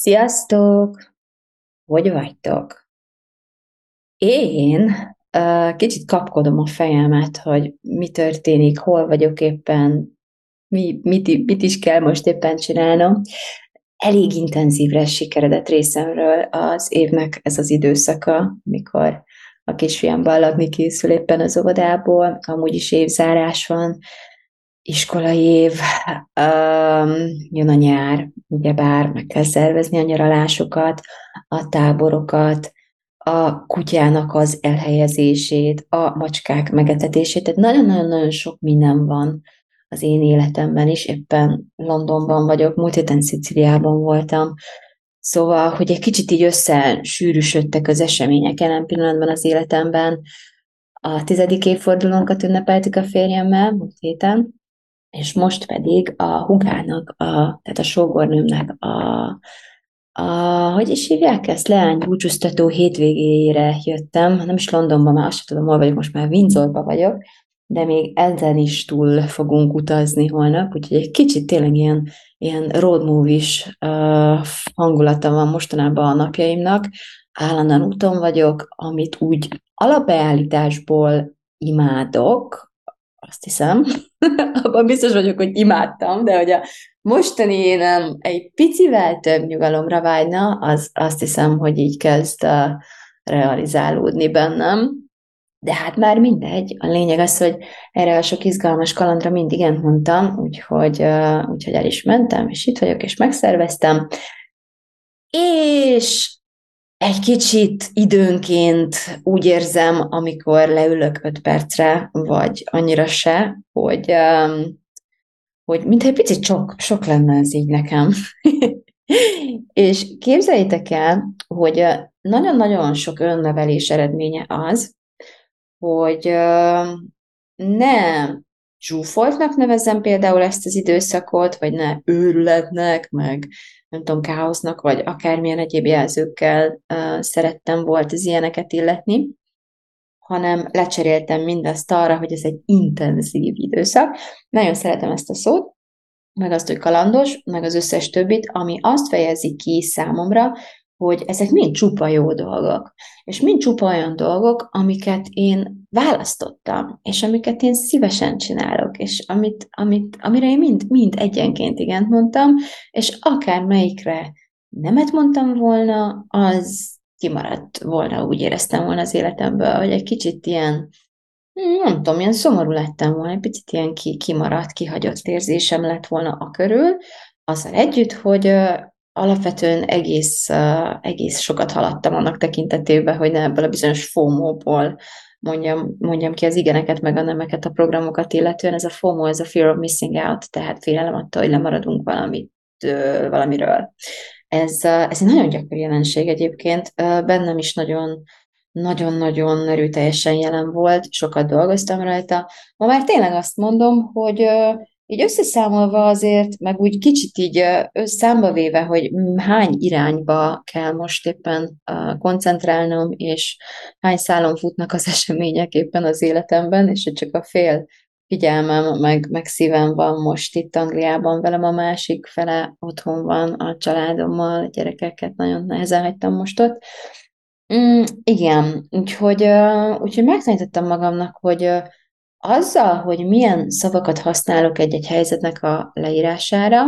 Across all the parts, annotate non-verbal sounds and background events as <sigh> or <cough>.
Sziasztok! Hogy vagytok? Én kicsit kapkodom a fejemet, hogy mi történik, hol vagyok éppen, mi, mit, mit is kell most éppen csinálnom. Elég intenzívre sikeredett részemről az évnek ez az időszaka, mikor a kisfiam balladni készül éppen az óvodából, amúgy is évzárás van, iskolai év, um, jön a nyár, ugyebár meg kell szervezni a nyaralásokat, a táborokat, a kutyának az elhelyezését, a macskák megetetését, tehát nagyon-nagyon-nagyon sok minden van az én életemben is, éppen Londonban vagyok, múlt héten Sziciliában voltam, Szóval, hogy egy kicsit így összesűrűsödtek az események jelen pillanatban az életemben. A tizedik évfordulónkat ünnepeltük a férjemmel múlt héten, és most pedig a hugának, a, tehát a sógornőmnek a, a, hogy is hívják ezt, leány búcsúztató hétvégére jöttem, nem is Londonban, már azt tudom, hol vagyok, most már Windsorban vagyok, de még ezen is túl fogunk utazni holnap, úgyhogy egy kicsit tényleg ilyen, ilyen road movie-s uh, hangulata van mostanában a napjaimnak. Állandóan úton vagyok, amit úgy alapbeállításból imádok, azt hiszem, <laughs> abban biztos vagyok, hogy imádtam, de hogy a mostani énem egy picivel több nyugalomra vágyna, az azt hiszem, hogy így kezd uh, realizálódni bennem. De hát már mindegy. A lényeg az, hogy erre a sok izgalmas kalandra mindig igen mondtam, úgyhogy, uh, úgyhogy el is mentem, és itt vagyok, és megszerveztem. És egy kicsit időnként úgy érzem, amikor leülök öt percre, vagy annyira se, hogy, um, hogy mintha egy picit sok, sok lenne ez így nekem. <laughs> és képzeljétek el, hogy nagyon-nagyon sok önnevelés eredménye az, hogy ne zsúfoltnak nevezem például ezt az időszakot, vagy ne őrületnek, meg nem tudom, káosznak, vagy akármilyen egyéb jelzőkkel uh, szerettem volt az ilyeneket illetni, hanem lecseréltem mindezt arra, hogy ez egy intenzív időszak. Nagyon szeretem ezt a szót, meg azt, hogy kalandos, meg az összes többit, ami azt fejezi ki számomra, hogy ezek mind csupa jó dolgok, és mind csupa olyan dolgok, amiket én választottam, és amiket én szívesen csinálok, és amit, amit, amire én mind, mind egyenként igent mondtam, és akár melyikre nemet mondtam volna, az kimaradt volna, úgy éreztem volna az életemből, hogy egy kicsit ilyen, nem tudom, ilyen szomorú lettem volna, egy picit ilyen ki, kimaradt, kihagyott érzésem lett volna a körül, azzal együtt, hogy alapvetően egész, egész sokat haladtam annak tekintetében, hogy ne ebből a bizonyos FOMO-ból mondjam, mondjam ki az igeneket, meg a nemeket a programokat illetően. Ez a FOMO, ez a Fear of Missing Out, tehát félelem attól, hogy lemaradunk valamit, valamiről. Ez, ez egy nagyon gyakori jelenség egyébként, bennem is nagyon nagyon-nagyon erőteljesen jelen volt, sokat dolgoztam rajta. Ma már tényleg azt mondom, hogy így összeszámolva azért, meg úgy kicsit így számba véve, hogy hány irányba kell most éppen koncentrálnom, és hány szálon futnak az <laughs> események éppen az életemben, és hogy csak a fél figyelmem, meg, meg szívem van most itt Angliában velem, a másik fele otthon van a családommal, a gyerekeket nagyon nehezen hagytam most ott. Mm, igen, úgyhogy, úgyhogy megtanítottam magamnak, hogy azzal, hogy milyen szavakat használok egy-egy helyzetnek a leírására,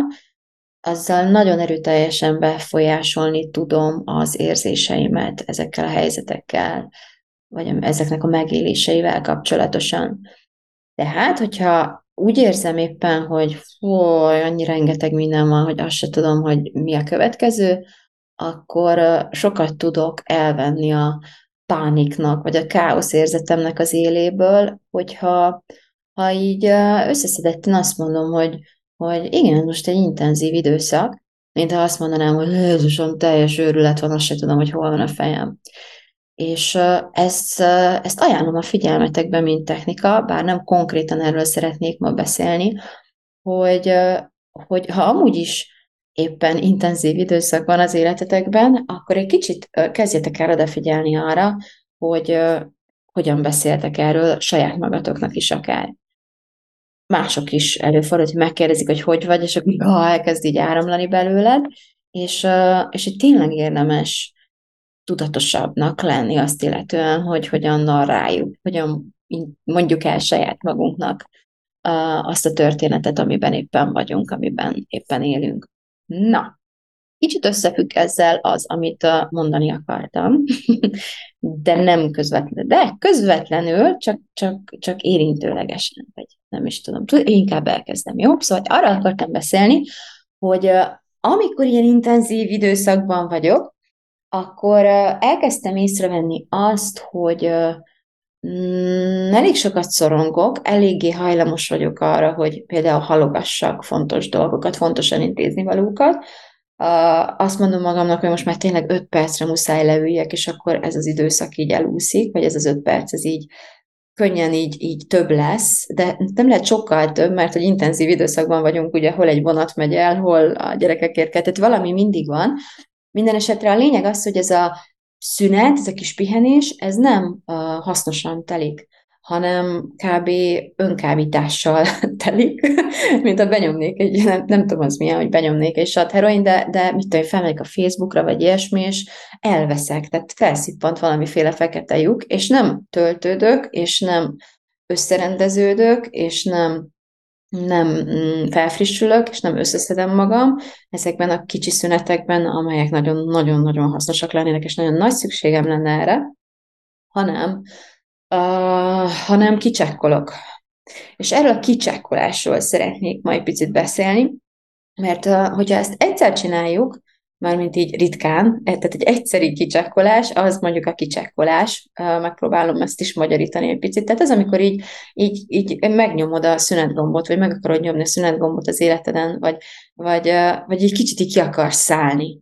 azzal nagyon erőteljesen befolyásolni tudom az érzéseimet ezekkel a helyzetekkel, vagy ezeknek a megéléseivel kapcsolatosan. Tehát, hogyha úgy érzem éppen, hogy foly, annyi rengeteg minden van, hogy azt se tudom, hogy mi a következő, akkor sokat tudok elvenni a pániknak, vagy a káosz érzetemnek az éléből, hogyha ha így összeszedetten azt mondom, hogy hogy igen, most egy intenzív időszak, mint ha azt mondanám, hogy Jézusom, teljes őrület van, azt se tudom, hogy hol van a fejem. És ezt, ezt ajánlom a figyelmetekbe, mint technika, bár nem konkrétan erről szeretnék ma beszélni, hogy, hogy ha amúgy is éppen intenzív időszak van az életetekben, akkor egy kicsit kezdjetek el odafigyelni arra, hogy hogyan beszéltek erről saját magatoknak is akár. Mások is előfordul, hogy megkérdezik, hogy hogy vagy, és akkor ha elkezd így áramlani belőled, és, és itt tényleg érdemes tudatosabbnak lenni azt illetően, hogy hogyan narráljuk, hogyan mondjuk el saját magunknak azt a történetet, amiben éppen vagyunk, amiben éppen élünk. Na, kicsit összefügg ezzel az, amit mondani akartam, <laughs> de nem közvetlenül, de közvetlenül, csak, csak, csak érintőlegesen, vagy nem is tudom, inkább elkezdem, jó? Szóval arra akartam beszélni, hogy amikor ilyen intenzív időszakban vagyok, akkor elkezdtem észrevenni azt, hogy elég sokat szorongok, eléggé hajlamos vagyok arra, hogy például halogassak fontos dolgokat, fontosan intézni valókat. Azt mondom magamnak, hogy most már tényleg öt percre muszáj leüljek, és akkor ez az időszak így elúszik, vagy ez az öt perc, ez így könnyen így, így több lesz, de nem lehet sokkal több, mert hogy intenzív időszakban vagyunk, ugye hol egy vonat megy el, hol a gyerekek érkeznek, tehát valami mindig van, minden esetre a lényeg az, hogy ez a szünet, ez a kis pihenés, ez nem uh, hasznosan telik, hanem kb. önkábítással <laughs> telik, mint ha benyomnék egy, nem, nem tudom az milyen, hogy benyomnék egy sat heroin, de, de mit tudom, felmegyek a Facebookra, vagy ilyesmi, és elveszek, tehát felszippant valamiféle fekete lyuk, és nem töltődök, és nem összerendeződök, és nem nem mm, felfrissülök, és nem összeszedem magam ezekben a kicsi szünetekben, amelyek nagyon-nagyon-nagyon hasznosak lennének, és nagyon nagy szükségem lenne erre, hanem, uh, hanem kicsekkolok. És erről a kicsekkolásról szeretnék majd picit beszélni, mert uh, hogyha ezt egyszer csináljuk, mármint így ritkán, e, tehát egy egyszeri kicsekkolás, az mondjuk a kicsekkolás, megpróbálom ezt is magyarítani egy picit, tehát az, amikor így, így, így megnyomod a szünetgombot, vagy meg akarod nyomni a szünetgombot az életeden, vagy, vagy, vagy egy kicsit így ki akarsz szállni.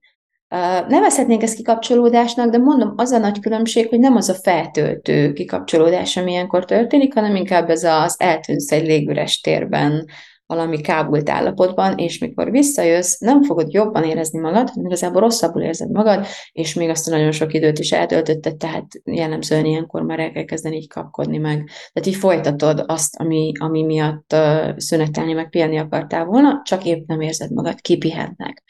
Nevezhetnénk ezt kikapcsolódásnak, de mondom, az a nagy különbség, hogy nem az a feltöltő kikapcsolódás, ami ilyenkor történik, hanem inkább ez az eltűnsz egy légüres térben, valami kábult állapotban, és mikor visszajössz, nem fogod jobban érezni magad, hanem igazából rosszabbul érzed magad, és még azt a nagyon sok időt is eltöltötted, tehát jellemzően ilyenkor már el kell kezdeni így kapkodni meg. Tehát így folytatod azt, ami, ami miatt uh, szünetelni, meg pihenni akartál volna, csak épp nem érzed magad kipihentnek.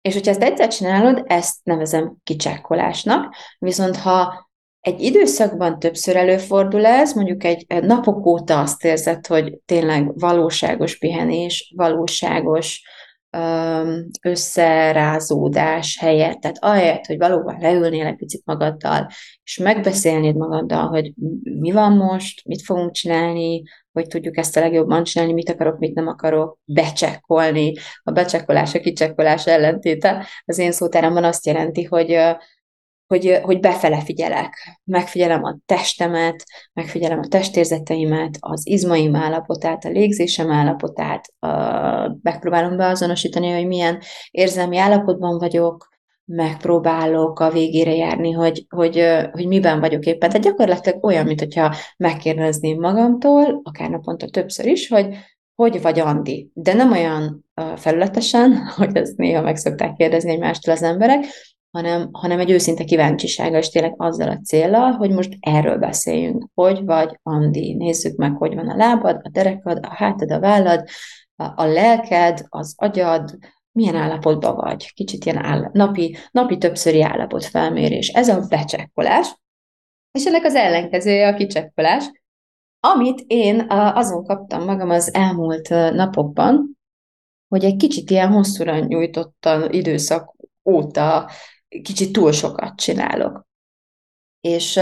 És hogyha ezt egyszer csinálod, ezt nevezem kicsekkolásnak, viszont ha egy időszakban többször előfordul ez, mondjuk egy napok óta azt érzed, hogy tényleg valóságos pihenés, valóságos összerázódás helyett, tehát ahelyett, hogy valóban leülnél egy picit magaddal, és megbeszélnéd magaddal, hogy mi van most, mit fogunk csinálni, hogy tudjuk ezt a legjobban csinálni, mit akarok, mit nem akarok, becsekkolni. A becsekkolás, a kicsekkolás ellentéte az én szótáramban azt jelenti, hogy hogy, hogy befele figyelek. Megfigyelem a testemet, megfigyelem a testérzeteimet, az izmaim állapotát, a légzésem állapotát, megpróbálom beazonosítani, hogy milyen érzelmi állapotban vagyok, megpróbálok a végére járni, hogy, hogy, hogy miben vagyok éppen. Tehát gyakorlatilag olyan, mint hogyha megkérdezném magamtól, akár naponta többször is, hogy hogy vagy Andi. De nem olyan felületesen, <laughs> hogy ezt néha meg szokták kérdezni egymástól az emberek, hanem, hanem egy őszinte kíváncsisága, és tényleg azzal a célral, hogy most erről beszéljünk. Hogy vagy, Andi? Nézzük meg, hogy van a lábad, a derekad, a hátad, a vállad, a, a lelked, az agyad, milyen állapotban vagy. Kicsit ilyen áll, napi, napi többszöri állapot felmérés. Ez a becsekkolás. És ennek az ellenkezője a kicsekkolás, amit én azon kaptam magam az elmúlt napokban, hogy egy kicsit ilyen hosszúra nyújtottan időszak óta kicsit túl sokat csinálok. És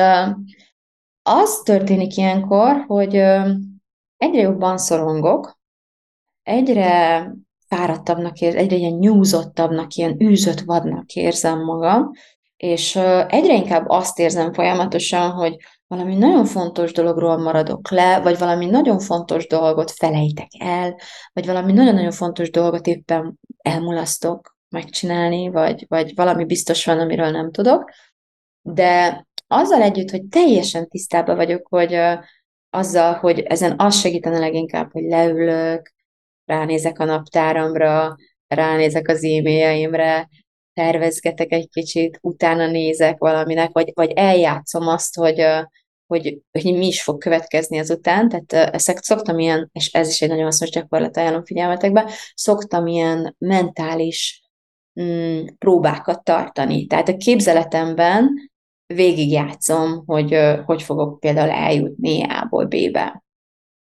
az történik ilyenkor, hogy egyre jobban szorongok, egyre fáradtabbnak érzem, egyre ilyen nyúzottabbnak, ilyen űzött vadnak érzem magam, És egyre inkább azt érzem folyamatosan, hogy valami nagyon fontos dologról maradok le, vagy valami nagyon fontos dolgot felejtek el, vagy valami nagyon-nagyon fontos dolgot éppen elmulasztok megcsinálni, vagy, vagy valami biztos van, amiről nem tudok. De azzal együtt, hogy teljesen tisztában vagyok, hogy uh, azzal, hogy ezen az segítene leginkább, hogy leülök, ránézek a naptáramra, ránézek az e-mailjeimre, tervezgetek egy kicsit, utána nézek valaminek, vagy, vagy eljátszom azt, hogy, hogy, hogy mi is fog következni azután, tehát ezt szoktam ilyen, és ez is egy nagyon hasznos gyakorlat, ajánlom figyelmetekbe, szoktam ilyen mentális mm, próbákat tartani. Tehát a képzeletemben végigjátszom, hogy hogy fogok például eljutni A-ból B-be.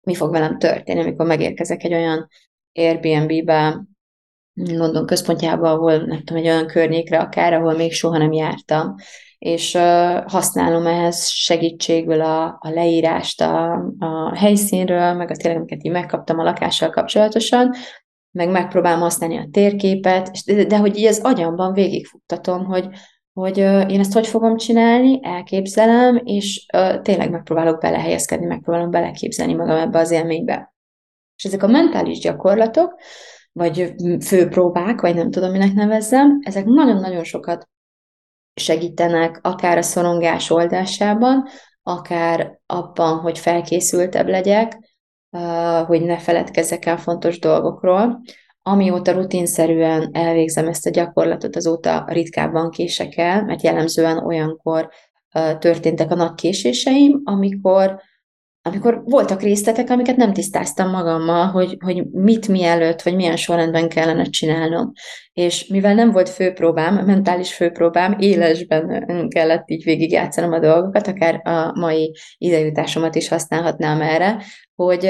Mi fog velem történni, amikor megérkezek egy olyan Airbnb-be, London központjába, ahol nem tudom, egy olyan környékre akár, ahol még soha nem jártam, és uh, használom ehhez segítségül a, a leírást a, a helyszínről, meg a tényleg, amiket így megkaptam a lakással kapcsolatosan, meg megpróbálom használni a térképet, de, de hogy így az agyamban végigfutatom, hogy, hogy én ezt hogy fogom csinálni, elképzelem, és uh, tényleg megpróbálok belehelyezkedni, megpróbálom beleképzelni magam ebbe az élménybe. És ezek a mentális gyakorlatok, vagy főpróbák, vagy nem tudom, minek nevezzem, ezek nagyon-nagyon sokat segítenek akár a szorongás oldásában, akár abban, hogy felkészültebb legyek, hogy ne feledkezzek el fontos dolgokról. Amióta rutinszerűen elvégzem ezt a gyakorlatot, azóta ritkábban kések el, mert jellemzően olyankor történtek a nagy késéseim, amikor amikor voltak részletek, amiket nem tisztáztam magammal, hogy, hogy mit mielőtt, vagy milyen sorrendben kellene csinálnom. És mivel nem volt főpróbám, mentális főpróbám, élesben kellett így végigjátszanom a dolgokat, akár a mai idejutásomat is használhatnám erre, hogy,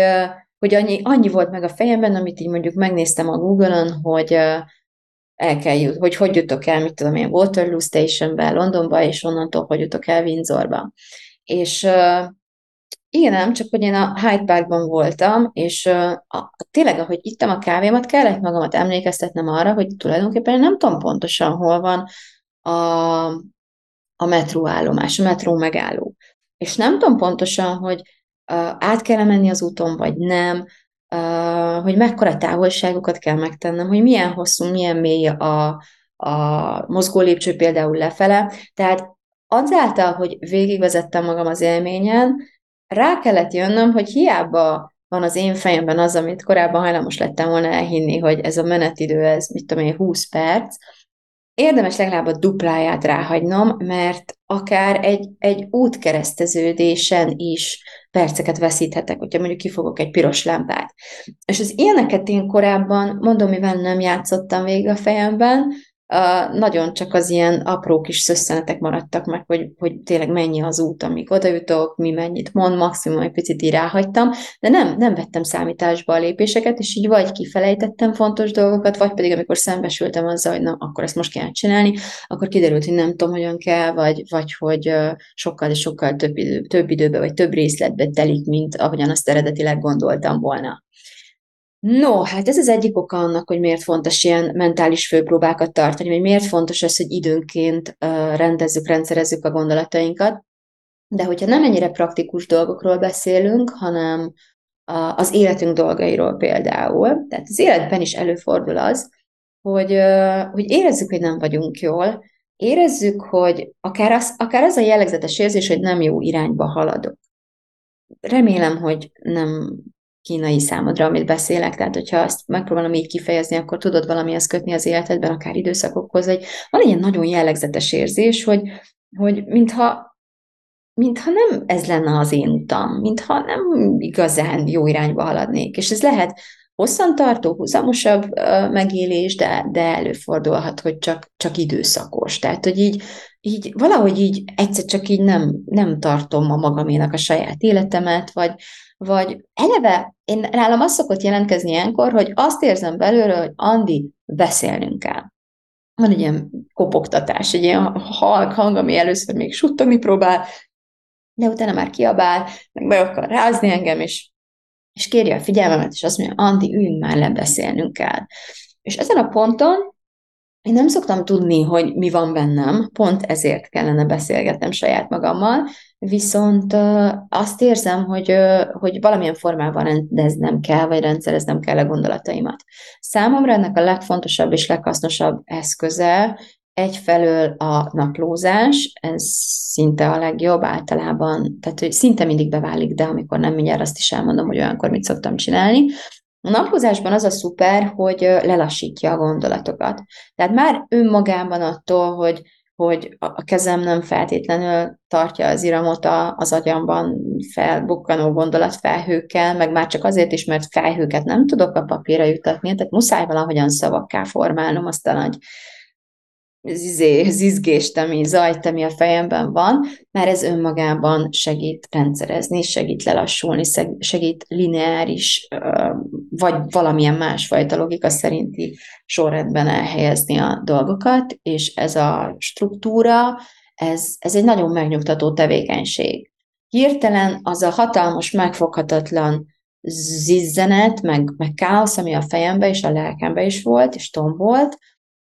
hogy annyi, annyi volt meg a fejemben, amit így mondjuk megnéztem a Google-on, hogy el kell jut, hogy hogy jutok el, mit tudom én, Waterloo Stationbe, Londonba, és onnantól hogy jutok el Windsorba. És igen, nem, csak hogy én a Hyde Parkban voltam, és uh, a, tényleg, ahogy ittam a kávémat, kellett magamat emlékeztetnem arra, hogy tulajdonképpen nem tudom pontosan, hol van a, a metróállomás, a metró megálló. És nem tudom pontosan, hogy uh, át kell menni az úton, vagy nem, uh, hogy mekkora távolságokat kell megtennem, hogy milyen hosszú, milyen mély a, a mozgó lépcső például lefele. Tehát azáltal, hogy végigvezettem magam az élményen, rá kellett jönnöm, hogy hiába van az én fejemben az, amit korábban hajlamos lettem volna elhinni, hogy ez a menetidő, ez mit tudom én, 20 perc, érdemes legalább a dupláját ráhagynom, mert akár egy, egy útkereszteződésen is perceket veszíthetek, hogyha mondjuk kifogok egy piros lámpát. És az ilyeneket én korábban, mondom, mivel nem játszottam végig a fejemben, Nagyon csak az ilyen apró kis szösszenetek maradtak meg, hogy, hogy tényleg mennyi az út, amíg oda jutok, mi mennyit mond, maximum egy picit így ráhagytam, de nem, nem vettem számításba a lépéseket, és így vagy kifelejtettem fontos dolgokat, vagy pedig amikor szembesültem azzal, hogy na, akkor ezt most kell csinálni, akkor kiderült, hogy nem tudom, hogyan kell, vagy, vagy hogy sokkal és sokkal több, idő, több időbe, vagy több részletbe telik, mint ahogyan azt eredetileg gondoltam volna. No, hát ez az egyik oka annak, hogy miért fontos ilyen mentális főpróbákat tartani, vagy miért fontos az, hogy időnként rendezzük, rendszerezzük a gondolatainkat. De hogyha nem ennyire praktikus dolgokról beszélünk, hanem az életünk dolgairól például, tehát az életben is előfordul az, hogy, hogy érezzük, hogy nem vagyunk jól, érezzük, hogy akár az, akár az a jellegzetes érzés, hogy nem jó irányba haladok. Remélem, hogy nem kínai számodra, amit beszélek, tehát hogyha azt megpróbálom így kifejezni, akkor tudod valamihez kötni az életedben, akár időszakokhoz, hogy van egy ilyen nagyon jellegzetes érzés, hogy, hogy mintha, mintha nem ez lenne az én utam, mintha nem igazán jó irányba haladnék. És ez lehet hosszantartó, húzamosabb megélés, de, de előfordulhat, hogy csak, csak időszakos. Tehát, hogy így, így valahogy így egyszer csak így nem, nem tartom a magaménak a saját életemet, vagy, vagy eleve én nálam az szokott jelentkezni ilyenkor, hogy azt érzem belőle, hogy Andi, beszélnünk kell. Van egy ilyen kopogtatás, egy ilyen halk hang, ami először még suttogni próbál, de utána már kiabál, meg be akar rázni engem, és, és kéri a figyelmemet, és azt mondja, Andi, üljünk már le, beszélnünk kell. És ezen a ponton én nem szoktam tudni, hogy mi van bennem, pont ezért kellene beszélgetnem saját magammal, viszont azt érzem, hogy, hogy valamilyen formában rendeznem kell, vagy rendszereznem kell a gondolataimat. Számomra ennek a legfontosabb és leghasznosabb eszköze egyfelől a naplózás, ez szinte a legjobb általában, tehát hogy szinte mindig beválik, de amikor nem mindjárt azt is elmondom, hogy olyankor mit szoktam csinálni. A naplózásban az a szuper, hogy lelassítja a gondolatokat. Tehát már önmagában attól, hogy hogy a kezem nem feltétlenül tartja az iramot az agyamban felbukkanó gondolatfelhőkkel, meg már csak azért is, mert felhőket nem tudok a papírra jutatni, tehát muszáj valahogyan szavakká formálnom azt a nagy izé, zizgést, ami zajt, ami a fejemben van, mert ez önmagában segít rendszerezni, segít lelassulni, segít lineáris, vagy valamilyen másfajta logika szerinti sorrendben elhelyezni a dolgokat, és ez a struktúra, ez, ez egy nagyon megnyugtató tevékenység. Hirtelen az a hatalmas, megfoghatatlan zizzenet, meg, meg káosz, ami a fejembe és a lelkembe is volt, és tombolt,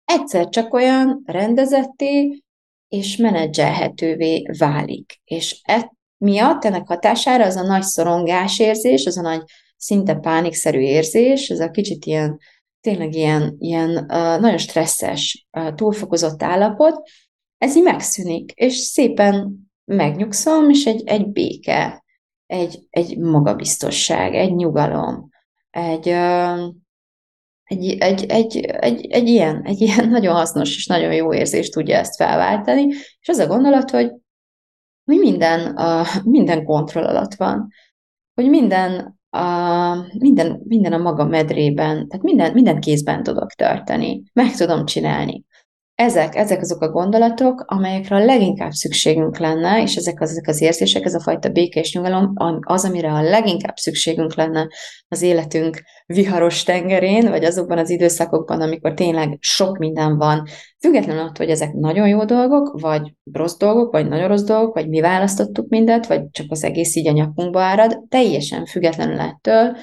egyszer csak olyan rendezetté és menedzselhetővé válik. És e miatt ennek hatására az a nagy szorongás érzés, az a nagy szinte pánikszerű érzés, ez a kicsit ilyen, tényleg ilyen, ilyen uh, nagyon stresszes, túlfokozott állapot, ez így megszűnik, és szépen megnyugszom, és egy, egy béke, egy, egy magabiztosság, egy nyugalom, egy, uh, egy, egy, egy, egy, egy, ilyen, egy ilyen nagyon hasznos és nagyon jó érzést tudja ezt felváltani, és az a gondolat, hogy, hogy minden, a, minden kontroll alatt van, hogy minden a, minden, minden a maga medrében, tehát minden, minden kézben tudok tartani, meg tudom csinálni. Ezek, ezek azok a gondolatok, amelyekre a leginkább szükségünk lenne, és ezek az, ezek az érzések, ez a fajta békés nyugalom, az, amire a leginkább szükségünk lenne az életünk viharos tengerén, vagy azokban az időszakokban, amikor tényleg sok minden van, függetlenül attól, hogy ezek nagyon jó dolgok, vagy rossz dolgok, vagy nagyon rossz dolgok, vagy mi választottuk mindet, vagy csak az egész így a nyakunkba árad, teljesen függetlenül ettől,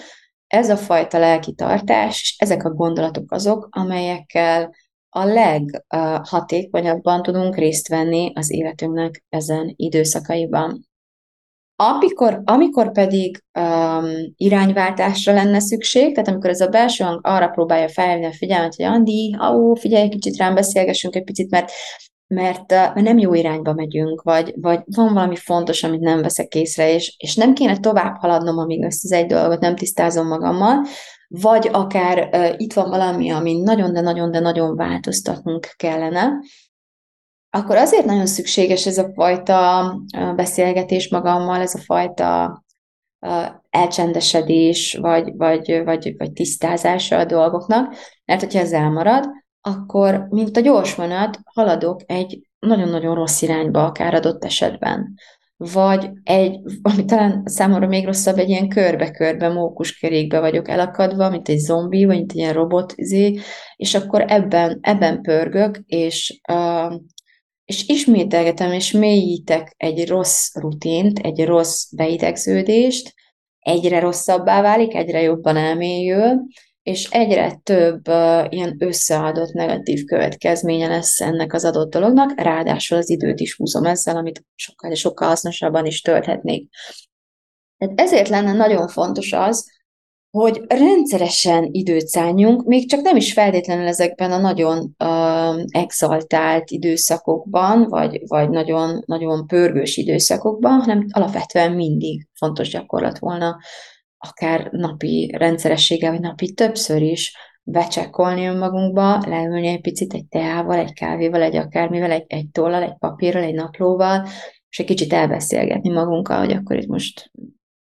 ez a fajta lelki tartás, és ezek a gondolatok azok, amelyekkel a leghatékonyabban tudunk részt venni az életünknek ezen időszakaiban. Amikor, amikor pedig um, irányváltásra lenne szükség, tehát amikor ez a belső hang arra próbálja felhívni a figyelmet, hogy Andi, ó, figyelj, kicsit rám beszélgessünk egy picit, mert, mert, mert nem jó irányba megyünk, vagy, vagy van valami fontos, amit nem veszek észre, és, és nem kéne tovább haladnom, amíg ezt az egy dolgot nem tisztázom magammal, vagy akár uh, itt van valami, ami nagyon, de nagyon, de nagyon változtatnunk kellene, akkor azért nagyon szükséges ez a fajta beszélgetés magammal, ez a fajta elcsendesedés, vagy, vagy, vagy, vagy tisztázása a dolgoknak, mert hogyha ez elmarad, akkor, mint a gyors vonat, haladok egy nagyon-nagyon rossz irányba, akár adott esetben. Vagy egy, ami talán számomra még rosszabb, egy ilyen körbe-körbe, mókuskerékbe vagyok elakadva, mint egy zombi, vagy mint egy ilyen robot, izé, és akkor ebben, ebben pörgök, és, uh, és ismételgetem, és mélyítek egy rossz rutint, egy rossz beidegződést, egyre rosszabbá válik, egyre jobban elmélyül, és egyre több uh, ilyen összeadott negatív következménye lesz ennek az adott dolognak, ráadásul az időt is húzom ezzel, amit sokkal, sokkal hasznosabban is tölthetnék. Tehát ezért lenne nagyon fontos az, hogy rendszeresen időt szálljunk, még csak nem is feltétlenül ezekben a nagyon uh, exaltált időszakokban, vagy, vagy nagyon, nagyon pörgős időszakokban, hanem alapvetően mindig fontos gyakorlat volna akár napi rendszerességgel, vagy napi többször is becsekkolni önmagunkba, leülni egy picit egy teával, egy kávéval, egy akármivel, egy, egy tollal, egy papírral, egy naplóval, és egy kicsit elbeszélgetni magunkkal, hogy akkor itt most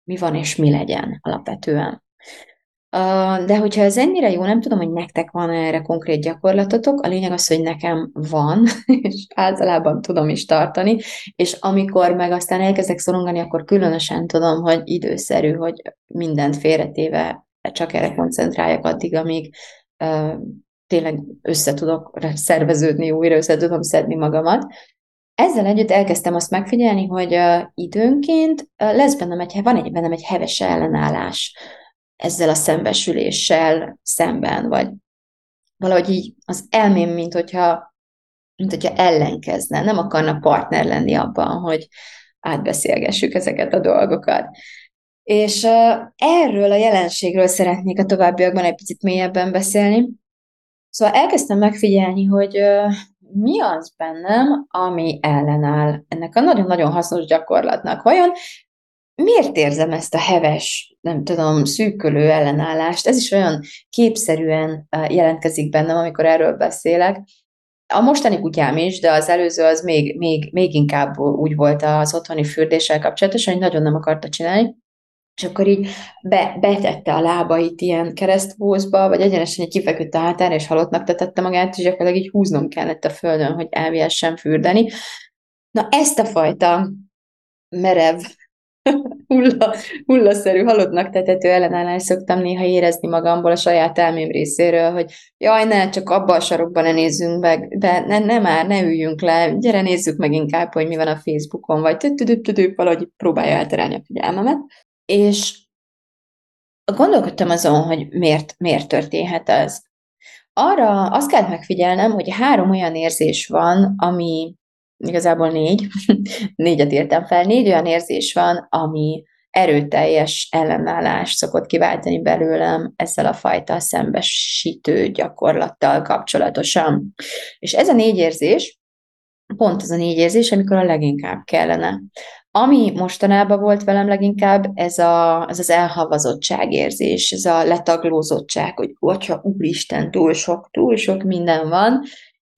mi van és mi legyen alapvetően. De hogyha ez ennyire jó, nem tudom, hogy nektek van erre konkrét gyakorlatotok, a lényeg az, hogy nekem van, <laughs> és általában tudom is tartani, és amikor meg aztán elkezdek szorongani, akkor különösen tudom, hogy időszerű, hogy mindent félretéve csak erre koncentráljak addig, amíg tényleg össze tudok szerveződni, újra össze tudom szedni magamat. Ezzel együtt elkezdtem azt megfigyelni, hogy uh, időnként uh, lesz bennem egy, van egy bennem egy heves ellenállás ezzel a szembesüléssel szemben, vagy valahogy így az elmém, mint hogyha, mint hogyha ellenkezne, nem akarna partner lenni abban, hogy átbeszélgessük ezeket a dolgokat. És erről a jelenségről szeretnék a továbbiakban egy picit mélyebben beszélni. Szóval elkezdtem megfigyelni, hogy mi az bennem, ami ellenáll ennek a nagyon-nagyon hasznos gyakorlatnak. Vajon miért érzem ezt a heves, nem tudom, szűkölő ellenállást? Ez is olyan képszerűen jelentkezik bennem, amikor erről beszélek. A mostani kutyám is, de az előző az még, még, még inkább úgy volt az otthoni fürdéssel kapcsolatosan, hogy nagyon nem akarta csinálni és akkor így be, betette a lábait ilyen keresztbózba, vagy egyenesen egy kifeküdt a hátára, és halottnak tetette magát, és gyakorlatilag így húznom kellett a földön, hogy elvihessen fürdeni. Na ezt a fajta merev, <laughs> hulla, hullaszerű, halottnak tetető ellenállást szoktam néha érezni magamból a saját elmém részéről, hogy jaj, ne, csak abba a sarokban ne nézzünk meg, de ne, ne már, ne üljünk le, gyere nézzük meg inkább, hogy mi van a Facebookon, vagy tüdüp valahogy próbálja elterelni a figyelmemet. És gondolkodtam azon, hogy miért, miért történhet ez. Arra azt kellett megfigyelnem, hogy három olyan érzés van, ami igazából négy, <laughs> négyet értem fel, négy olyan érzés van, ami erőteljes ellenállást szokott kiváltani belőlem ezzel a fajta szembesítő gyakorlattal kapcsolatosan. És ez a négy érzés, pont az a négy érzés, amikor a leginkább kellene. Ami mostanában volt velem leginkább, ez, a, ez az elhavazottság érzés, ez a letaglózottság, hogy hogyha úristen, túl sok, túl sok minden van,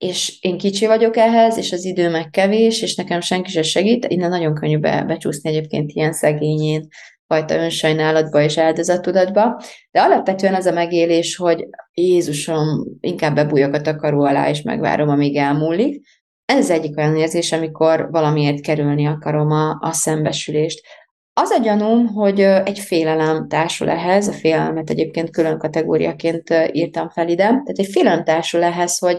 és én kicsi vagyok ehhez, és az idő meg kevés, és nekem senki se segít, innen nagyon könnyű be, becsúszni egyébként ilyen szegényén, fajta önsajnálatba és áldozatudatba, de alapvetően az a megélés, hogy Jézusom, inkább bebújok a takaró alá, és megvárom, amíg elmúlik, ez az egyik olyan érzés, amikor valamiért kerülni akarom a, a szembesülést. Az a gyanúm, hogy egy félelem társul ehhez, a félelmet egyébként külön kategóriaként írtam fel ide, tehát egy félelem társul ehhez, hogy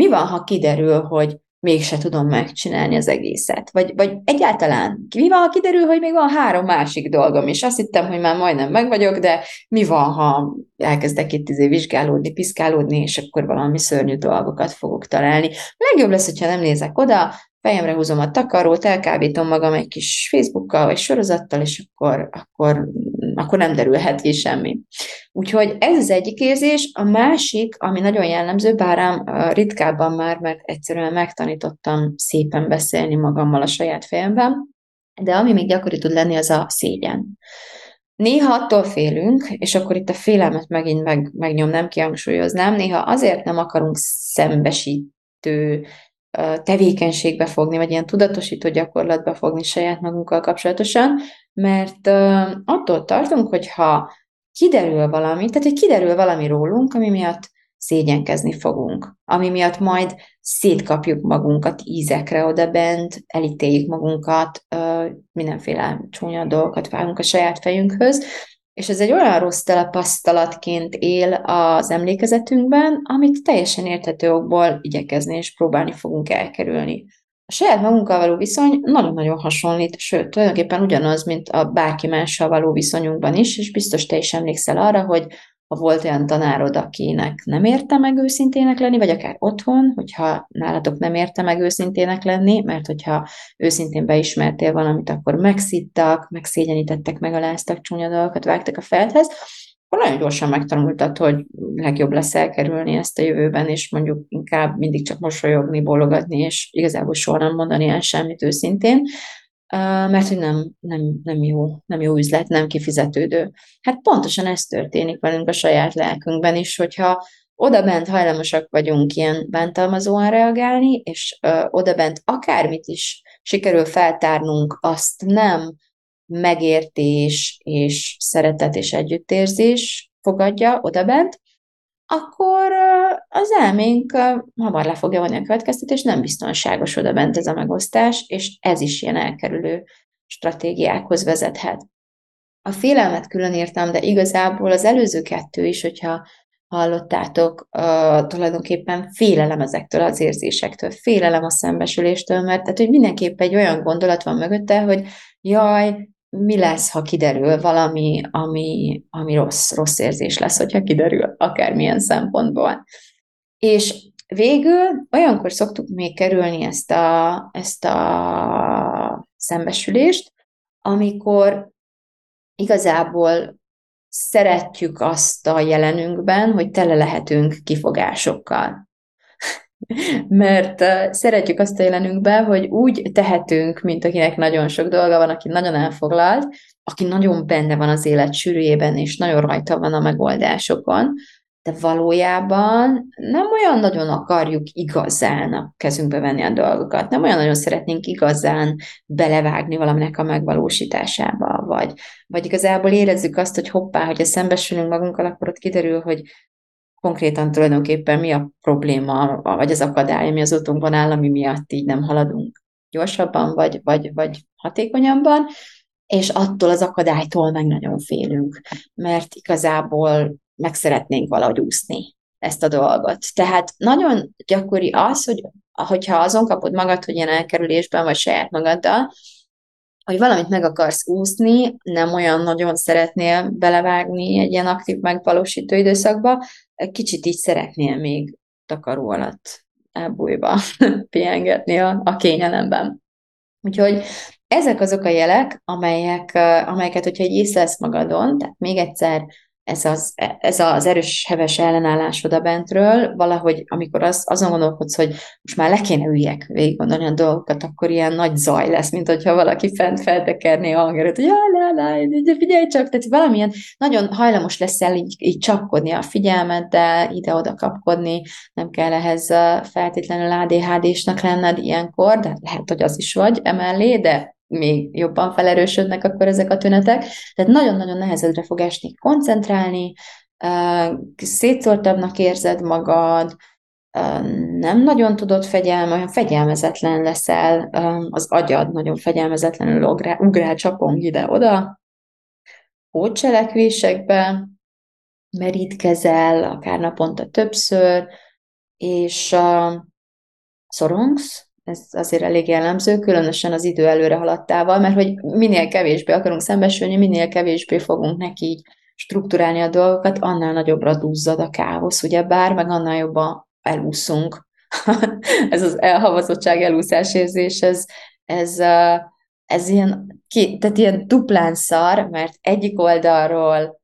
mi van, ha kiderül, hogy mégse tudom megcsinálni az egészet. Vagy, vagy egyáltalán, mi van, ha kiderül, hogy még van három másik dolgom is. Azt hittem, hogy már majdnem meg vagyok, de mi van, ha elkezdek itt izé vizsgálódni, piszkálódni, és akkor valami szörnyű dolgokat fogok találni. Legjobb lesz, hogyha nem nézek oda, fejemre húzom a takarót, elkábítom magam egy kis Facebookkal vagy sorozattal, és akkor, akkor, akkor nem derülhet ki semmi. Úgyhogy ez az egyik érzés, a másik, ami nagyon jellemző, bár rám ritkábban már, mert egyszerűen megtanítottam szépen beszélni magammal a saját fejemben, de ami még gyakori tud lenni, az a szégyen. Néha attól félünk, és akkor itt a félelmet megint meg, megnyomnám, kihangsúlyoznám, néha azért nem akarunk szembesítő tevékenységbe fogni, vagy ilyen tudatosító gyakorlatba fogni saját magunkkal kapcsolatosan, mert attól tartunk, hogyha kiderül valami, tehát hogy kiderül valami rólunk, ami miatt szégyenkezni fogunk, ami miatt majd szétkapjuk magunkat ízekre oda bent, elítéljük magunkat, mindenféle csúnya dolgokat vágunk a saját fejünkhöz, és ez egy olyan rossz tapasztalatként él az emlékezetünkben, amit teljesen érthető okból igyekezni és próbálni fogunk elkerülni. A saját magunkkal való viszony nagyon-nagyon hasonlít, sőt, tulajdonképpen ugyanaz, mint a bárki mással való viszonyunkban is, és biztos te is emlékszel arra, hogy ha volt olyan tanárod, akinek nem érte meg őszintének lenni, vagy akár otthon, hogyha nálatok nem érte meg őszintének lenni, mert hogyha őszintén beismertél valamit, akkor megszittak, megszégyenítettek, megaláztak, csúnya dolgokat vágtak a feldhez, akkor nagyon gyorsan megtanultad, hogy legjobb lesz elkerülni ezt a jövőben, és mondjuk inkább mindig csak mosolyogni, bólogatni, és igazából soha nem mondani el semmit őszintén, mert hogy nem, nem, nem, jó, nem jó üzlet, nem kifizetődő. Hát pontosan ez történik velünk a saját lelkünkben is, hogyha oda bent hajlamosak vagyunk ilyen bántalmazóan reagálni, és oda bent akármit is sikerül feltárnunk, azt nem megértés és szeretet és együttérzés fogadja oda bent, akkor az elménk hamar le fogja vonni a következtetés, nem biztonságos oda bent ez a megosztás, és ez is ilyen elkerülő stratégiákhoz vezethet. A félelmet külön írtam, de igazából az előző kettő is, hogyha hallottátok, uh, tulajdonképpen félelem ezektől az érzésektől, félelem a szembesüléstől, mert tehát, hogy mindenképp egy olyan gondolat van mögötte, hogy jaj, mi lesz, ha kiderül valami, ami, ami rossz, rossz érzés lesz, hogyha kiderül akármilyen szempontból. És végül olyankor szoktuk még kerülni ezt a, ezt a szembesülést, amikor igazából szeretjük azt a jelenünkben, hogy tele lehetünk kifogásokkal. Mert szeretjük azt a jelenünkben, hogy úgy tehetünk, mint akinek nagyon sok dolga van, aki nagyon elfoglalt, aki nagyon benne van az élet sűrűjében, és nagyon rajta van a megoldásokon, de valójában nem olyan nagyon akarjuk igazán a kezünkbe venni a dolgokat, nem olyan nagyon szeretnénk igazán belevágni valaminek a megvalósításába, vagy, vagy igazából érezzük azt, hogy hoppá, hogyha szembesülünk magunkkal, akkor ott kiderül, hogy konkrétan tulajdonképpen mi a probléma, vagy az akadály, ami az utunkban áll, ami miatt így nem haladunk gyorsabban, vagy, vagy, vagy hatékonyabban, és attól az akadálytól meg nagyon félünk, mert igazából meg szeretnénk valahogy úszni ezt a dolgot. Tehát nagyon gyakori az, hogy hogyha azon kapod magad, hogy ilyen elkerülésben vagy saját magaddal, hogy valamit meg akarsz úszni, nem olyan nagyon szeretnél belevágni egy ilyen aktív megvalósító időszakba, kicsit így szeretnél még takaró alatt elbújva <laughs> pihengetni a, a kényelemben. Úgyhogy ezek azok a jelek, amelyek, amelyeket, hogyha egy észlelsz magadon, tehát még egyszer ez az, ez az erős, heves ellenállás oda bentről, valahogy amikor az, azon gondolkodsz, hogy most már le kéne üljek végig gondolni a dolgokat, akkor ilyen nagy zaj lesz, mint hogyha valaki fent feltekerné a hangerőt, hogy lá, lá, figyelj csak, tehát valamilyen nagyon hajlamos leszel így, így csapkodni a figyelmeddel, ide-oda kapkodni, nem kell ehhez feltétlenül ADHD-snak lenned ilyenkor, de lehet, hogy az is vagy emellé, de még jobban felerősödnek akkor ezek a tünetek. Tehát nagyon-nagyon nehezedre fog esni koncentrálni, szétszórtabbnak érzed magad, nem nagyon tudod fegyelme, olyan fegyelmezetlen leszel, az agyad nagyon fegyelmezetlenül ugrál, ugrál csapong ide-oda, pótcselekvésekbe merítkezel, akár naponta többször, és uh, szorongsz, ez azért elég jellemző, különösen az idő előre haladtával, mert hogy minél kevésbé akarunk szembesülni, minél kevésbé fogunk neki így strukturálni a dolgokat, annál nagyobbra duzzad a káosz, ugye bár, meg annál jobban elúszunk. <laughs> ez az elhavazottság, elúszás érzés, ez, ez, ez ilyen, tehát ilyen duplán szar, mert egyik oldalról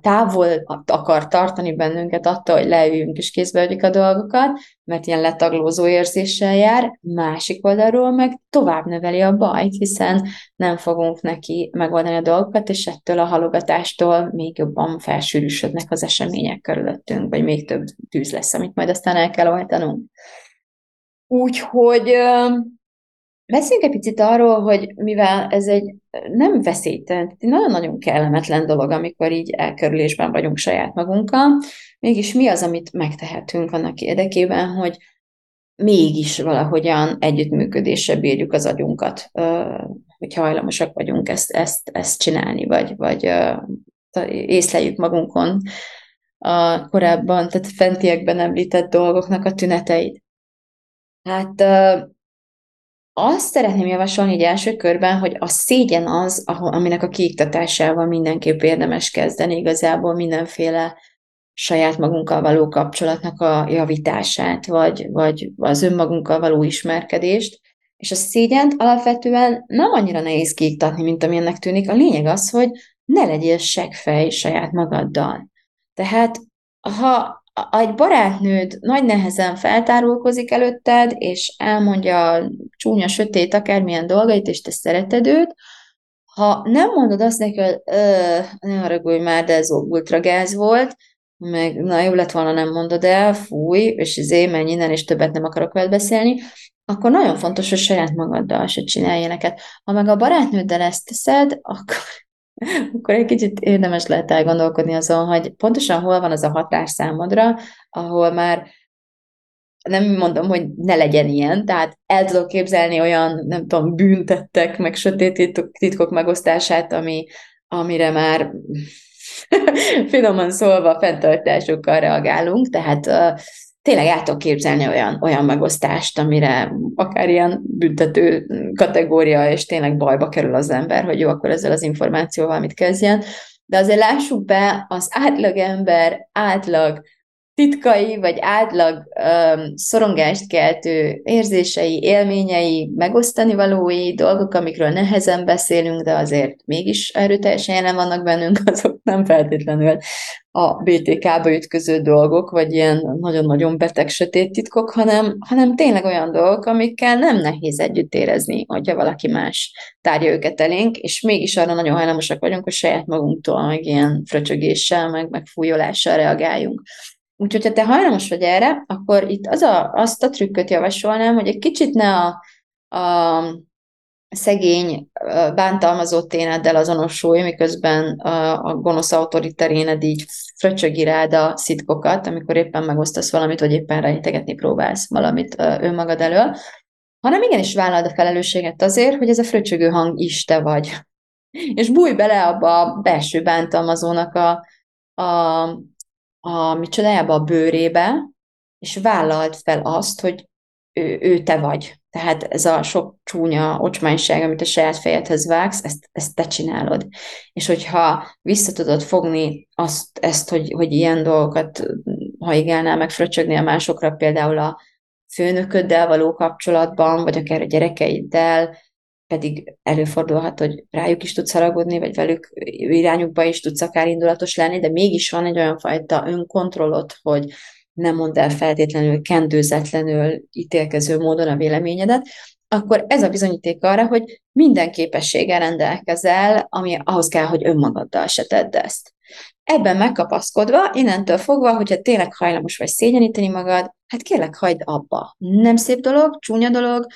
távol akar tartani bennünket attól, hogy leüljünk és kézbe vegyük a dolgokat, mert ilyen letaglózó érzéssel jár, másik oldalról meg tovább neveli a bajt, hiszen nem fogunk neki megoldani a dolgokat, és ettől a halogatástól még jobban felsűrűsödnek az események körülöttünk, vagy még több tűz lesz, amit majd aztán el kell oltanunk. Úgyhogy Beszéljünk egy picit arról, hogy mivel ez egy nem veszélytelen, nagyon-nagyon kellemetlen dolog, amikor így elkerülésben vagyunk saját magunkkal, mégis mi az, amit megtehetünk annak érdekében, hogy mégis valahogyan együttműködésre bírjuk az agyunkat, hogy hajlamosak vagyunk ezt, ezt, ezt csinálni, vagy, vagy észleljük magunkon a korábban, tehát fentiekben említett dolgoknak a tüneteit. Hát azt szeretném javasolni egy első körben, hogy a szégyen az, ahol, aminek a kiiktatásával mindenképp érdemes kezdeni igazából mindenféle saját magunkkal való kapcsolatnak a javítását, vagy, vagy az önmagunkkal való ismerkedést, és a szégyent alapvetően nem annyira nehéz kiiktatni, mint amilyennek tűnik. A lényeg az, hogy ne legyél seggfej saját magaddal. Tehát ha egy barátnőd nagy nehezen feltárulkozik előtted, és elmondja a csúnya, sötét, akármilyen dolgait, és te szereted őt, ha nem mondod azt neki, hogy ne haragudj már, de ez ultragáz volt, meg na jó lett volna nem mondod el, fúj, és izé, menj innen, és többet nem akarok veled beszélni, akkor nagyon fontos, hogy saját magaddal se csinálj ilyeneket. Ha meg a barátnőddel ezt teszed, akkor akkor egy kicsit érdemes lehet elgondolkodni azon, hogy pontosan hol van az a hatás számodra, ahol már nem mondom, hogy ne legyen ilyen, tehát el tudok képzelni olyan, nem tudom, büntettek, meg sötét titkok megosztását, ami, amire már <laughs> finoman szólva fenntartásokkal reagálunk, tehát tényleg el tudok képzelni olyan, olyan megosztást, amire akár ilyen büntető kategória, és tényleg bajba kerül az ember, hogy jó, akkor ezzel az információval mit kezdjen. De azért lássuk be, az átlag ember átlag titkai, vagy átlag um, szorongást keltő érzései, élményei, megosztani valói, dolgok, amikről nehezen beszélünk, de azért mégis erőteljesen jelen vannak bennünk, <laughs> azok nem feltétlenül a BTK-ba ütköző dolgok, vagy ilyen nagyon-nagyon beteg sötét titkok, hanem, hanem tényleg olyan dolgok, amikkel nem nehéz együtt érezni, hogyha valaki más tárja őket elénk, és mégis arra nagyon hajlamosak vagyunk, hogy saját magunktól, meg ilyen fröcsögéssel, meg, meg fújolással reagáljunk. Úgyhogy, ha te hajlamos vagy erre, akkor itt az a, azt a trükköt javasolnám, hogy egy kicsit ne a, a szegény, bántalmazott éneddel azonosulj, miközben a, a gonosz autoriteréned így fröcsögi rád a szitkokat, amikor éppen megosztasz valamit, vagy éppen rejtegetni próbálsz valamit önmagad elől, hanem igenis vállald a felelősséget azért, hogy ez a fröcsögő hang is te vagy. És bújj bele abba a belső bántalmazónak a, a a micsodájába, a bőrébe, és vállalt fel azt, hogy ő, ő te vagy. Tehát ez a sok csúnya ocsmányság, amit a saját fejedhez vágsz, ezt, ezt te csinálod. És hogyha vissza tudod fogni azt, ezt, hogy, hogy ilyen dolgokat haigálnál meg fröcsögnél másokra, például a főnököddel való kapcsolatban, vagy akár a gyerekeiddel, pedig előfordulhat, hogy rájuk is tudsz haragudni, vagy velük irányukba is tudsz akár indulatos lenni, de mégis van egy olyan fajta önkontrollot, hogy nem mondd el feltétlenül kendőzetlenül ítélkező módon a véleményedet, akkor ez a bizonyíték arra, hogy minden képességgel rendelkezel, ami ahhoz kell, hogy önmagaddal se tedd ezt. Ebben megkapaszkodva, innentől fogva, hogyha tényleg hajlamos vagy szégyeníteni magad, hát kérlek, hagyd abba. Nem szép dolog, csúnya dolog,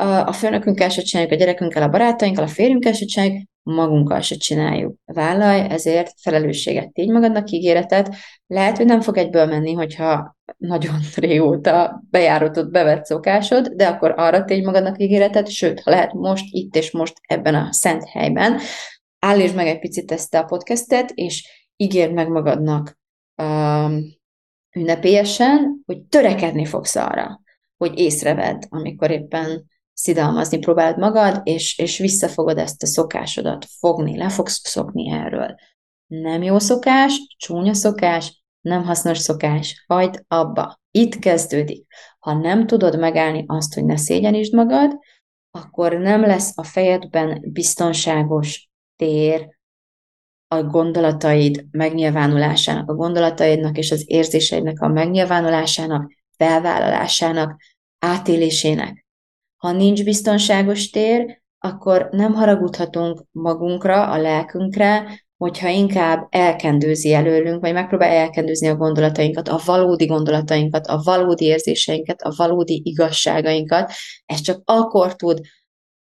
a főnökünkkel se csináljuk, a gyerekünkkel, a barátainkkal, a férjünkkel se csináljuk, magunkkal se csináljuk. Vállalj ezért felelősséget, tégy magadnak ígéretet. Lehet, hogy nem fog egyből menni, hogyha nagyon <laughs> régóta bejáratott, bevett szokásod, de akkor arra tégy magadnak ígéretet, sőt, ha lehet most, itt és most ebben a szent helyben, állítsd meg egy picit ezt a podcastet, és ígérd meg magadnak um, ünnepélyesen, hogy törekedni fogsz arra, hogy észrevedd, amikor éppen szidalmazni próbálod magad, és, és visszafogod ezt a szokásodat fogni, le fogsz szokni erről. Nem jó szokás, csúnya szokás, nem hasznos szokás, hagyd abba. Itt kezdődik. Ha nem tudod megállni azt, hogy ne szégyenítsd magad, akkor nem lesz a fejedben biztonságos tér a gondolataid megnyilvánulásának, a gondolataidnak és az érzéseidnek a megnyilvánulásának, felvállalásának, átélésének. Ha nincs biztonságos tér, akkor nem haragudhatunk magunkra, a lelkünkre, hogyha inkább elkendőzi előlünk, vagy megpróbál elkendőzni a gondolatainkat, a valódi gondolatainkat, a valódi érzéseinket, a valódi igazságainkat, ez csak akkor tud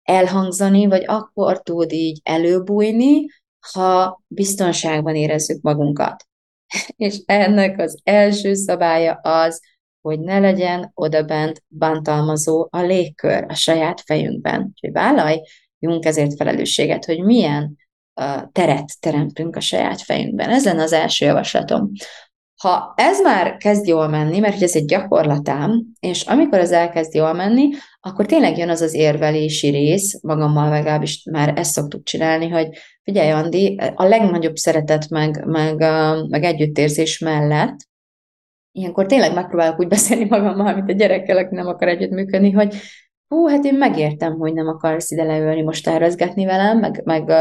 elhangzani, vagy akkor tud így előbújni, ha biztonságban érezzük magunkat. <laughs> És ennek az első szabálya az, hogy ne legyen odabent bántalmazó a légkör a saját fejünkben. Úgyhogy vállaljunk ezért felelősséget, hogy milyen uh, teret teremtünk a saját fejünkben. Ez lenne az első javaslatom. Ha ez már kezd jól menni, mert ez egy gyakorlatám, és amikor ez elkezd jól menni, akkor tényleg jön az az érvelési rész, magammal legalábbis már ezt szoktuk csinálni, hogy figyelj, Andi, a legnagyobb szeretet meg, meg, meg együttérzés mellett ilyenkor tényleg megpróbálok úgy beszélni magammal, mint a gyerekkel, aki nem akar együttműködni, hogy hú, hát én megértem, hogy nem akarsz ide leülni most tervezgetni velem, meg, meg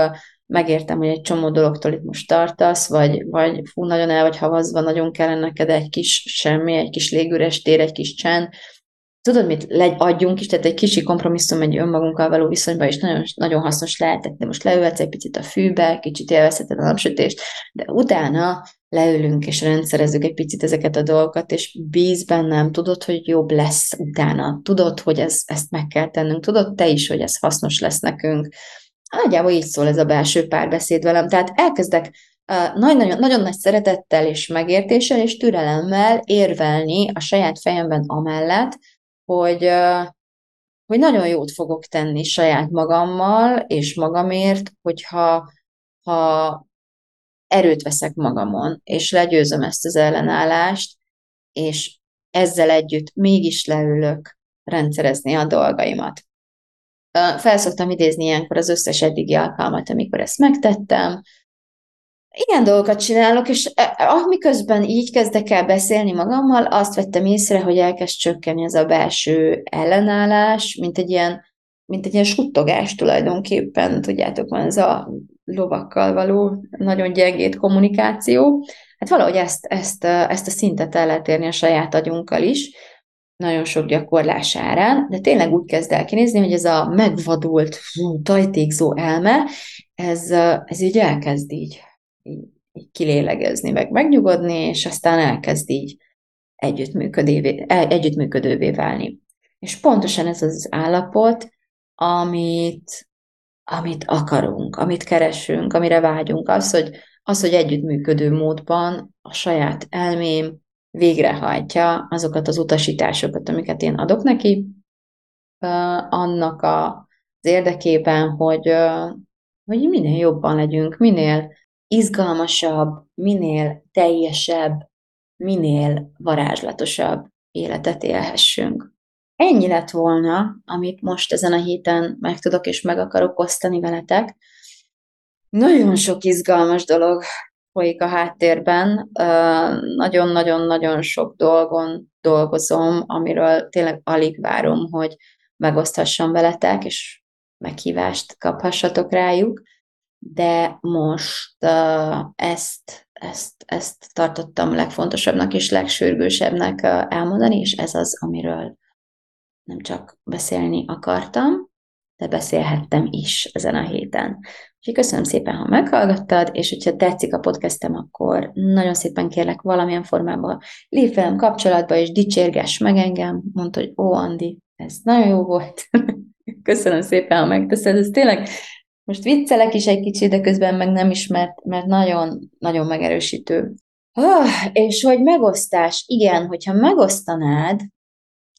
megértem, hogy egy csomó dologtól itt most tartasz, vagy, vagy fú, nagyon el vagy havazva, nagyon kellene neked egy kis semmi, egy kis légüres tér, egy kis csend. Tudod, mit legy, adjunk is, tehát egy kicsi kompromisszum egy önmagunkkal való viszonyban is nagyon, nagyon hasznos lehet, de most leülhetsz egy picit a fűbe, kicsit élvezheted a napsütést, de utána leülünk és rendszerezzük egy picit ezeket a dolgokat, és bíz bennem, tudod, hogy jobb lesz utána, tudod, hogy ez, ezt meg kell tennünk, tudod te is, hogy ez hasznos lesz nekünk. Nagyjából így szól ez a belső párbeszéd velem, tehát elkezdek nagyon, nagyon nagy szeretettel és megértéssel és türelemmel érvelni a saját fejemben amellett, hogy, hogy nagyon jót fogok tenni saját magammal és magamért, hogyha ha erőt veszek magamon, és legyőzöm ezt az ellenállást, és ezzel együtt mégis leülök rendszerezni a dolgaimat. Felszoktam idézni ilyenkor az összes eddigi alkalmat, amikor ezt megtettem, ilyen dolgokat csinálok, és miközben így kezdek el beszélni magammal, azt vettem észre, hogy elkezd csökkenni ez a belső ellenállás, mint egy ilyen, mint egy ilyen suttogás tulajdonképpen, tudjátok, van ez a lovakkal való nagyon gyengét kommunikáció. Hát valahogy ezt, ezt, ezt a szintet el lehet érni a saját agyunkkal is, nagyon sok gyakorlás árán, de tényleg úgy kezd el kinézni, hogy ez a megvadult, tajtékzó elme, ez, ez így elkezd így, így, így kilélegezni, meg megnyugodni, és aztán elkezd így együttműködővé, együttműködővé válni. És pontosan ez az állapot, amit, amit akarunk, amit keresünk, amire vágyunk, az, hogy, az, hogy együttműködő módban a saját elmém végrehajtja azokat az utasításokat, amiket én adok neki, annak a, az érdekében, hogy, hogy minél jobban legyünk, minél izgalmasabb, minél teljesebb, minél varázslatosabb életet élhessünk. Ennyi lett volna, amit most ezen a héten meg tudok és meg akarok osztani veletek. Nagyon sok izgalmas dolog folyik a háttérben. Nagyon-nagyon-nagyon sok dolgon dolgozom, amiről tényleg alig várom, hogy megoszthassam veletek, és meghívást kaphassatok rájuk, de most ezt, ezt, ezt tartottam legfontosabbnak és legsürgősebbnek elmondani, és ez az, amiről nem csak beszélni akartam, de beszélhettem is ezen a héten. Úgyhogy köszönöm szépen, ha meghallgattad, és hogyha tetszik a podcastem, akkor nagyon szépen kérlek valamilyen formában lépj velem kapcsolatba, és dicsérgess meg engem. Mondta, hogy ó, Andi, ez nagyon jó volt. <laughs> köszönöm szépen, ha megteszed. Ez tényleg most viccelek is egy kicsit, de közben meg nem is, mert, mert nagyon, nagyon megerősítő. Oh, és hogy megosztás, igen, hogyha megosztanád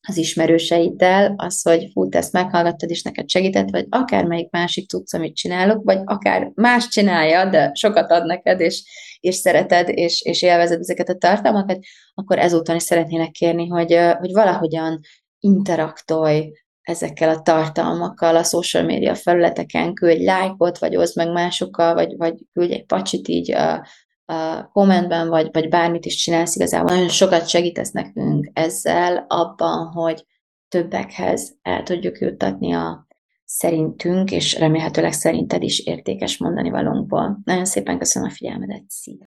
az ismerőseiddel, az, hogy fú, te ezt meghallgattad, és neked segített, vagy akármelyik másik tudsz, amit csinálok, vagy akár más csinálja, de sokat ad neked, és, és szereted, és, és élvezed ezeket a tartalmakat, akkor ezúttal is szeretnélek kérni, hogy, hogy valahogyan interaktolj ezekkel a tartalmakkal a social media felületeken, küldj lájkot, vagy oszd meg másokkal, vagy, vagy küldj egy pacsit így a kommentben, vagy, vagy bármit is csinálsz, igazából nagyon sokat segítesz nekünk ezzel abban, hogy többekhez el tudjuk juttatni a szerintünk, és remélhetőleg szerinted is értékes mondani valónkból. Nagyon szépen köszönöm a figyelmedet, szia!